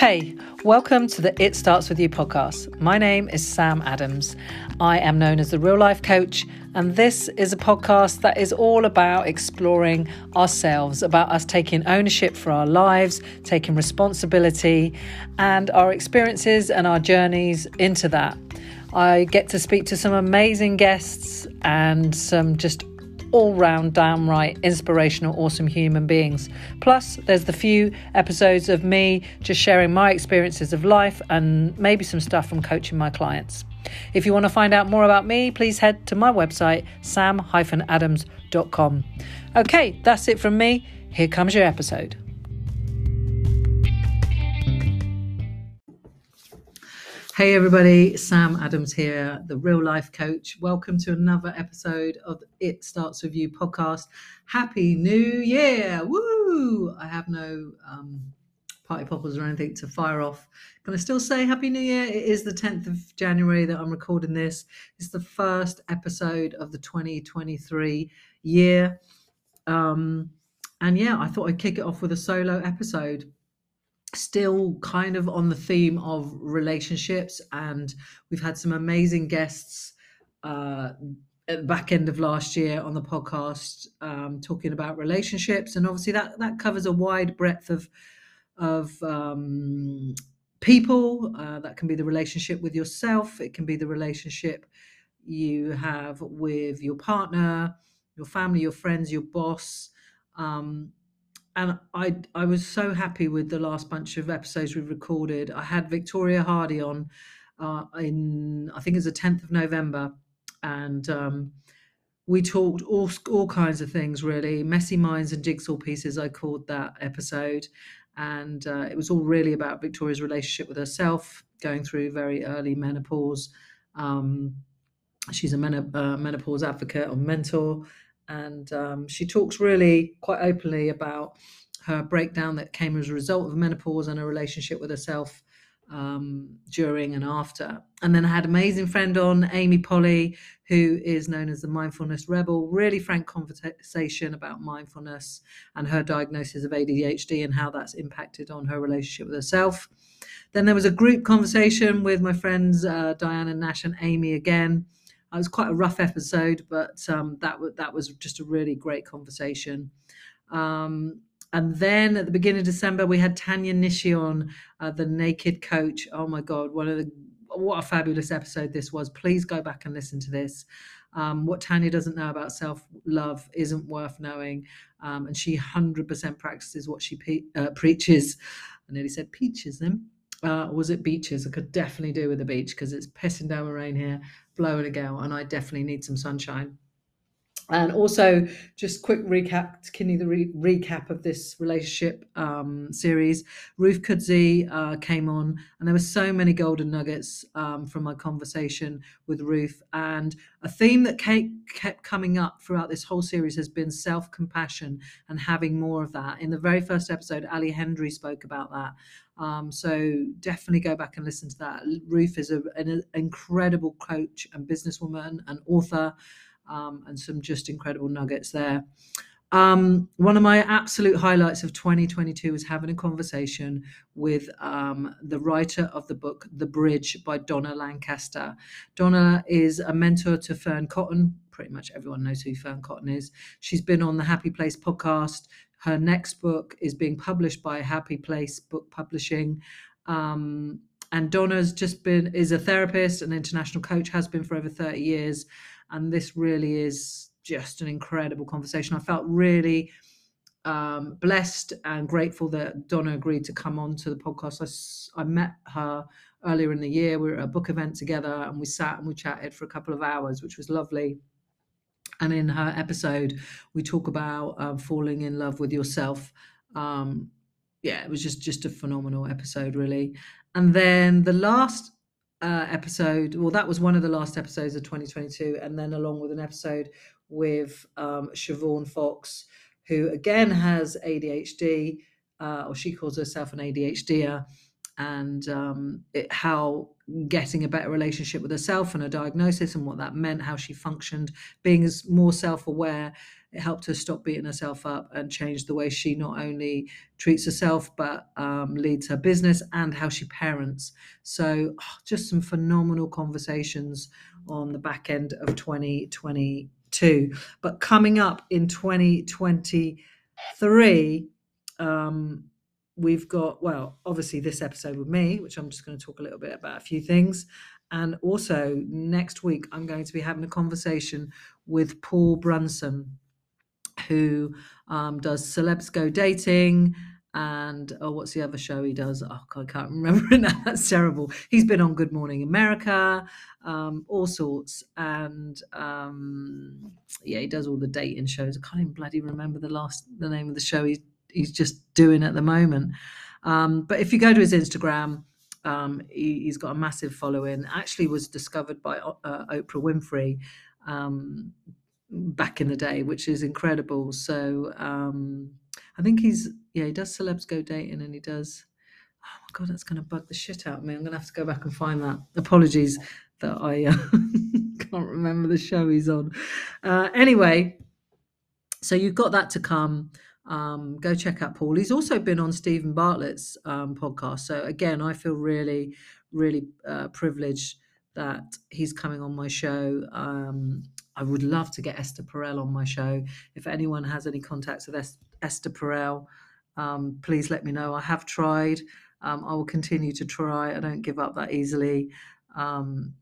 Hey, welcome to the It Starts With You podcast. My name is Sam Adams. I am known as the real life coach, and this is a podcast that is all about exploring ourselves, about us taking ownership for our lives, taking responsibility, and our experiences and our journeys into that. I get to speak to some amazing guests and some just all round, downright inspirational, awesome human beings. Plus, there's the few episodes of me just sharing my experiences of life and maybe some stuff from coaching my clients. If you want to find out more about me, please head to my website, sam-adams.com. Okay, that's it from me. Here comes your episode. Hey everybody, Sam Adams here, the real life coach. Welcome to another episode of It Starts With You podcast. Happy New Year! Woo! I have no um, party poppers or anything to fire off. Can I still say Happy New Year? It is the 10th of January that I'm recording this. It's the first episode of the 2023 year. Um, and yeah, I thought I'd kick it off with a solo episode still kind of on the theme of relationships and we've had some amazing guests uh, at the back end of last year on the podcast um, talking about relationships and obviously that that covers a wide breadth of of um, people. Uh, that can be the relationship with yourself it can be the relationship you have with your partner your family your friends your boss um, and I I was so happy with the last bunch of episodes we've recorded. I had Victoria Hardy on uh, in I think it's the tenth of November, and um, we talked all all kinds of things really, messy minds and jigsaw pieces. I called that episode, and uh, it was all really about Victoria's relationship with herself, going through very early menopause. Um, she's a men- uh, menopause advocate or mentor and um, she talks really quite openly about her breakdown that came as a result of menopause and a relationship with herself um, during and after. And then I had an amazing friend on, Amy Polly, who is known as the Mindfulness Rebel. Really frank conversation about mindfulness and her diagnosis of ADHD and how that's impacted on her relationship with herself. Then there was a group conversation with my friends uh, Diana Nash and Amy again it was quite a rough episode, but um, that w- that was just a really great conversation. Um, and then at the beginning of December, we had Tanya Nishi on, uh, the Naked Coach. Oh my God, one of the what a fabulous episode this was. Please go back and listen to this. Um, what Tanya doesn't know about self love isn't worth knowing. Um, and she 100% practices what she pe- uh, preaches. I nearly said peaches then uh, was it beaches? I could definitely do with the beach because it's pissing down with rain here, blowing a gale, and I definitely need some sunshine. And also, just quick recap to continue the re- recap of this relationship um, series. Ruth Kudzi uh, came on, and there were so many golden nuggets um, from my conversation with Ruth. And a theme that Kate kept coming up throughout this whole series has been self compassion and having more of that. In the very first episode, Ali Hendry spoke about that. Um, so definitely go back and listen to that. Ruth is a, an incredible coach and businesswoman and author um, and some just incredible nuggets there. Um, one of my absolute highlights of 2022 was having a conversation with um, the writer of the book The Bridge by Donna Lancaster. Donna is a mentor to Fearne Cotton. Pretty much everyone knows who Fearne Cotton is. She's been on the Happy Place podcast. Her next book is being published by Happy Place Book Publishing. Um, and Donna's just been is a therapist, an international coach, has been for over 30 years and this really is just an incredible conversation. I felt really um, blessed and grateful that Donna agreed to come on to the podcast. I, I met her earlier in the year. We were at a book event together and we sat and we chatted for a couple of hours, which was lovely. And in her episode, we talk about um, falling in love with yourself. Um, yeah, it was just just a phenomenal episode, really. And then the last uh, episode. Well, that was one of the last episodes of 2022, and then along with an episode with um, Siobhan Fox, who again has ADHD, uh, or she calls herself an ADHDer, and um, it, how getting a better relationship with herself and a diagnosis and what that meant, how she functioned, being as more self-aware. It helped her stop beating herself up and change the way she not only treats herself but um, leads her business and how she parents. So, oh, just some phenomenal conversations on the back end of 2022. But coming up in 2023, um, we've got, well, obviously this episode with me, which I'm just going to talk a little bit about a few things. And also next week, I'm going to be having a conversation with Paul Brunson, who um, does Celebs Go Dating and oh, what's the other show he does? Oh, I can't remember it now. That's terrible. He's been on Good Morning America, um, all sorts, and um, yeah, he does all the dating shows. I can't even bloody remember the last the name of the show he's he's just doing at the moment. Um, but if you go to his Instagram, um, he, has got a massive following. Actually, was discovered by uh, Oprah Winfrey um, back in the day, which is incredible. So um, I think he's yeah he does celebs go dating and he does. Oh my god, that's going to bug the shit out of me. I'm going to have to go back and find that. Apologies that I uh, can't remember the show he's on. Uh, anyway, so you've got that to come um, go check out Paul. He's also been on Steven Bartlett's um, podcast. So again, I feel really, really uh, privileged that he's coming on my show. Um, I would love to get Esther Perel on my show. If anyone has any contacts with es- Esther Perel, um, please let me know. I have tried. Um, I will continue to try. I don't give up that easily. Um,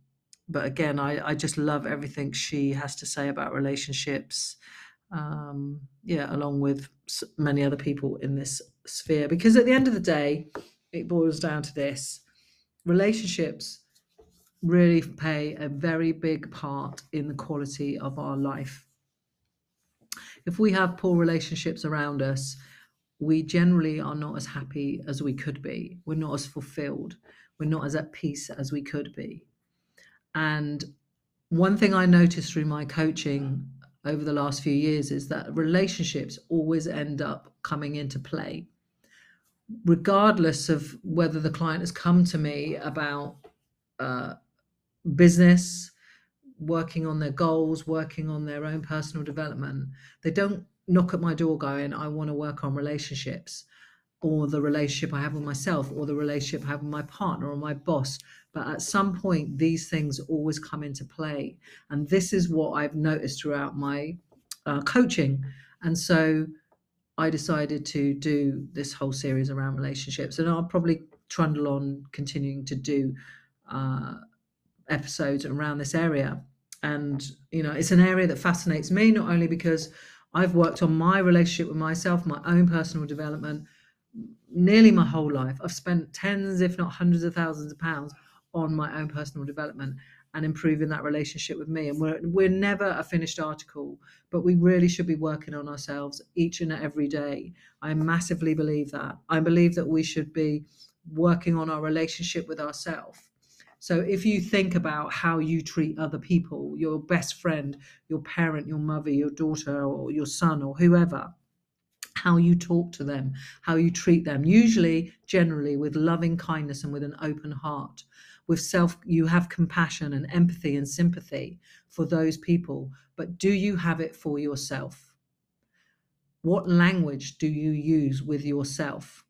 but again, I, I just love everything she has to say about relationships um, yeah, along with many other people in this sphere. Because at the end of the day, it boils down to this relationships really play a very big part in the quality of our life. If we have poor relationships around us, we generally are not as happy as we could be. We're not as fulfilled. We're not as at peace as we could be. And one thing I noticed through my coaching over the last few years is that relationships always end up coming into play regardless of whether the client has come to me about uh, business working on their goals working on their own personal development. They don't knock at my door going i want to work on relationships or the relationship i have with myself or the relationship i have with my partner or my boss but at some point, these things always come into play. And this is what I've noticed throughout my uh, coaching. And so I decided to do this whole series around relationships. And I'll probably trundle on continuing to do uh, episodes around this area. And, you know, it's an area that fascinates me, not only because I've worked on my relationship with myself, my own personal development, nearly my whole life. I've spent tens, if not hundreds of thousands of pounds on my own personal development and improving that relationship with me. And we're we're never a finished article, but we really should be working on ourselves each and every day. I massively believe that. I believe that we should be working on our relationship with ourselves. So if you think about how you treat other people, your best friend, your parent, your mother, your daughter, or your son, or whoever, how you talk to them, how you treat them, usually, generally, with loving kindness and with an open heart. With self you have compassion and empathy and sympathy for those people but do you have it for yourself? What language do you use with yourself?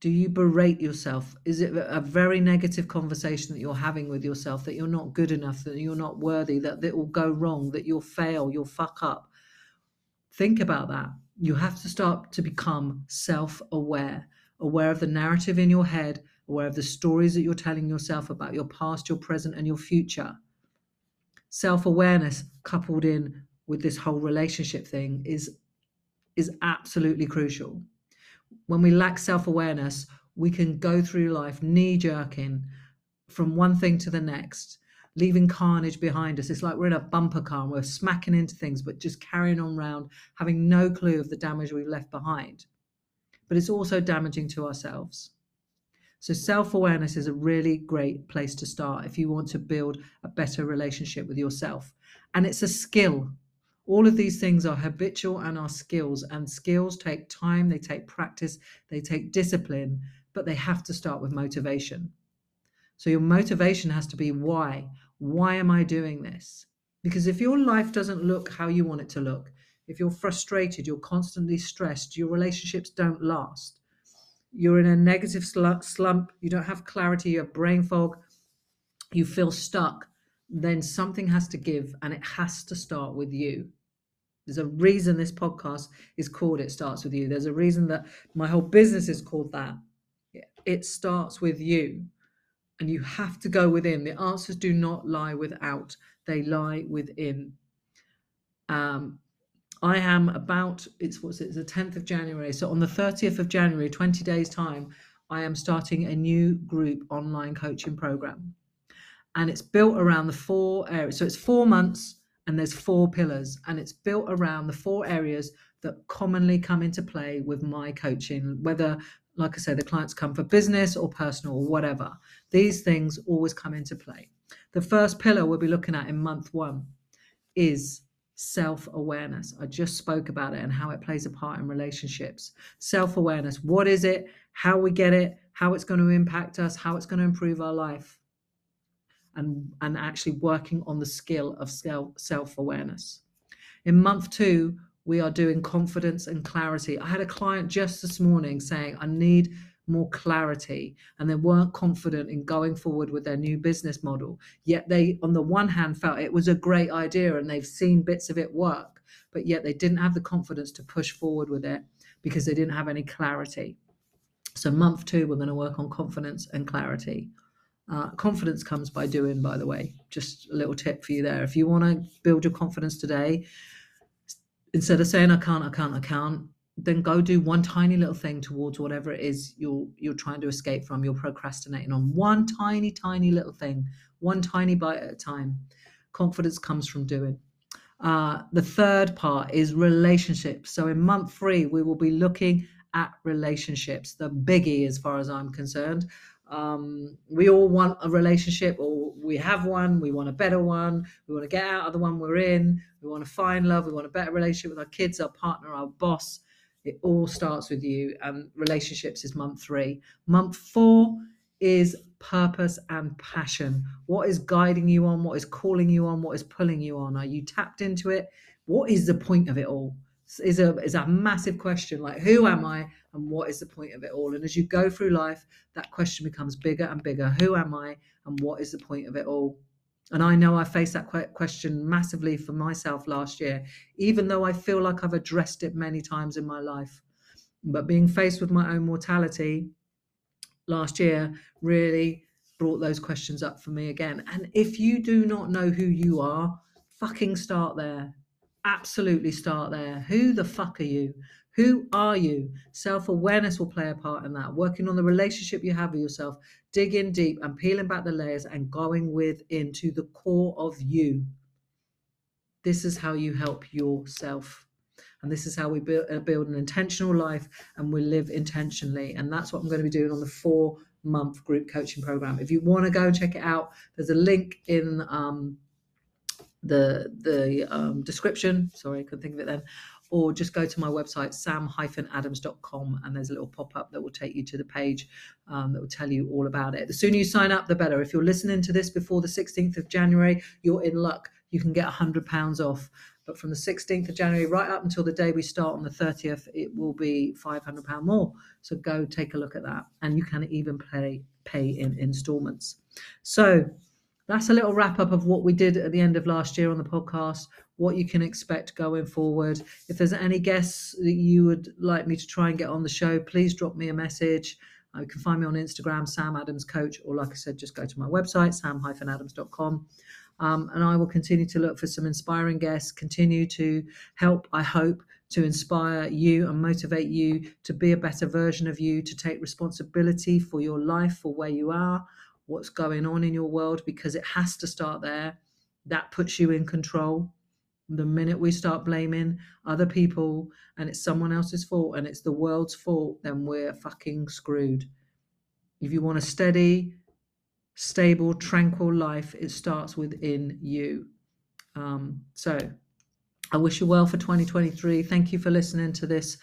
Do you berate yourself? Is it a very negative conversation that you're having with yourself that you're not good enough that you're not worthy that it will go wrong that you'll fail you'll fuck up? Think about that you have to start to become self-aware aware of the narrative in your head aware of the stories that you're telling yourself about your past, your present, and your future. Self awareness coupled in with this whole relationship thing is, is absolutely crucial. When we lack self awareness, we can go through life knee jerking from one thing to the next, leaving carnage behind us. It's like we're in a bumper car and we're smacking into things, but just carrying on round, having no clue of the damage we've left behind. But it's also damaging to ourselves. So, self awareness is a really great place to start if you want to build a better relationship with yourself. And it's a skill. All of these things are habitual and are skills, and skills take time, they take practice, they take discipline, but they have to start with motivation. So your motivation has to be why? Why am I doing this? Because if your life doesn't look how you want it to look, if you're frustrated, you're constantly stressed, your relationships don't last, you're in a negative slump, you don't have clarity, you have brain fog, you feel stuck, then something has to give and it has to start with you. There's a reason this podcast is called It Starts With You. There's a reason that my whole business is called that. It starts with you and you have to go within. The answers do not lie without, they lie within. Um, I am about it's what's it, it's the 10th of January. So on the 30th of January, 20 days time, I am starting a new group online coaching program. And it's built around the four areas. So it's four months and there's four pillars and it's built around the four areas that commonly come into play with my coaching, whether like I say, the clients come for business or personal or whatever. These things always come into play. The first pillar we'll be looking at in month one is self awareness. I just spoke about it and how it plays a part in relationships. Self awareness what is it, how we get it, how it's going to impact us, how it's going to improve our life. And, and actually working on the skill of self awareness. In month two, we are doing confidence and clarity. I had a client just this morning saying, I need more clarity, and they weren't confident in going forward with their new business model. Yet they, on the one hand, felt it was a great idea and they've seen bits of it work, but yet they didn't have the confidence to push forward with it because they didn't have any clarity. So, month two, we're going to work on confidence and clarity. Uh, confidence comes by doing, by the way. Just a little tip for you there. If you want to build your confidence today, instead of saying I can't, I can't, I can't, then go do one tiny little thing towards whatever it is you're you're trying to escape from. You're procrastinating on one tiny, tiny little thing, one tiny bite at a time. Confidence comes from doing. Uh, the third part is relationships. So in month three, we will be looking at relationships, the biggie as far as I'm concerned. Um, we all want a relationship, or we have one. We want a better one. We want to get out of the one we're in. We want to find love. We want a better relationship with our kids, our partner, our boss. It all starts with you. And relationships is month three. Month four is purpose and passion. What is guiding you on? What is calling you on? What is pulling you on? Are you tapped into it? What is the point of it all? Is a is a massive question. Like, who am I? and what is the point of it all? And as you go through life, that question becomes bigger and bigger. Who am I and what is the point of it all? And I know I faced that question massively for myself last year, even though I feel like I've addressed it many times in my life. But being faced with my own mortality last year really brought those questions up for me again. And if you do not know who you are, fucking start there. Absolutely start there. Who the fuck are you? Who are you? Self awareness will play a part in that. Working on the relationship you have with yourself, digging deep and peeling back the layers and going within to the core of you. This is how you help yourself. And this is how we build, uh, an intentional life and we live intentionally. And that's what I'm going to be doing on the four month group coaching program. If you want to go and check it out, there's a link in um, the the um, description. Sorry, I couldn't think of it then or just go to my website, sam-adams.com, and there's a little pop up that will take you to the page um, that will tell you all about it. The sooner you sign up, the better. If you're listening to this before the 16th of January, you're in luck. You can get £100 off. But from the 16th of January right up until the day we start on the 30th, it will be £500 more. So go take a look at that. And you can even pay, pay in installments. So that's a little wrap up of what we did at the end of last year on the podcast what you can expect going forward. If there's any guests that you would like me to try and get on the show, please drop me a message. Uh, you can find me on Instagram, Sam Adams Coach, or like I said, just go to my website, sam-adams.com. Um, and I will continue to look for some inspiring guests, continue to help, I hope, to inspire you and motivate you to be a better version of you, to take responsibility for your life, for where you are, what's going on in your world, because it has to start there. That puts you in control. The minute we start blaming other people and it's someone else's fault and it's the world's fault, then we're fucking screwed. If you want a steady, stable, tranquil life, it starts within you. Um, so I wish you well for 2023. Thank you for listening to this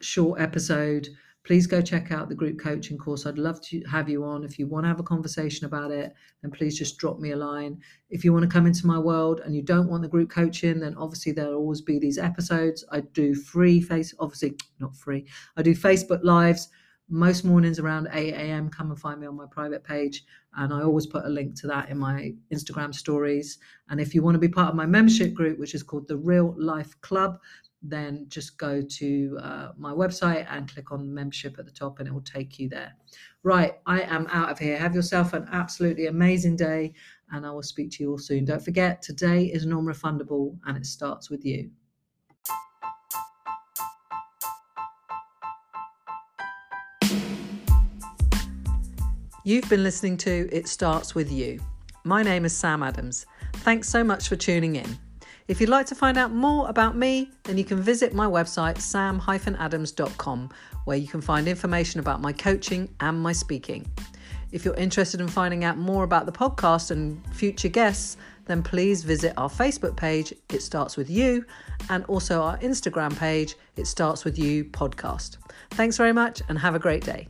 short episode. Please go check out the group coaching course. I'd love to have you on. If you want to have a conversation about it, then please just drop me a line. If you want to come into my world and you don't want the group coaching, then obviously there'll always be these episodes. I do free face, obviously not free. I do Facebook lives most mornings around 8 a.m. Come and find me on my private page. And I always put a link to that in my Instagram stories. And if you want to be part of my membership group, which is called the Real Life Club, then just go to uh, my website and click on membership at the top and it will take you there. Right, I am out of here. Have yourself an absolutely amazing day and I will speak to you all soon. Don't forget, today is non refundable and it starts with you. You've been listening to It Starts With You. My name is Sam Adams. Thanks so much for tuning in. If you'd like to find out more about me, then you can visit my website, sam-adams.com, where you can find information about my coaching and my speaking. If you're interested in finding out more about the podcast and future guests, then please visit our Facebook page, It Starts With You, and also our Instagram page, It Starts With You podcast. Thanks very much and have a great day.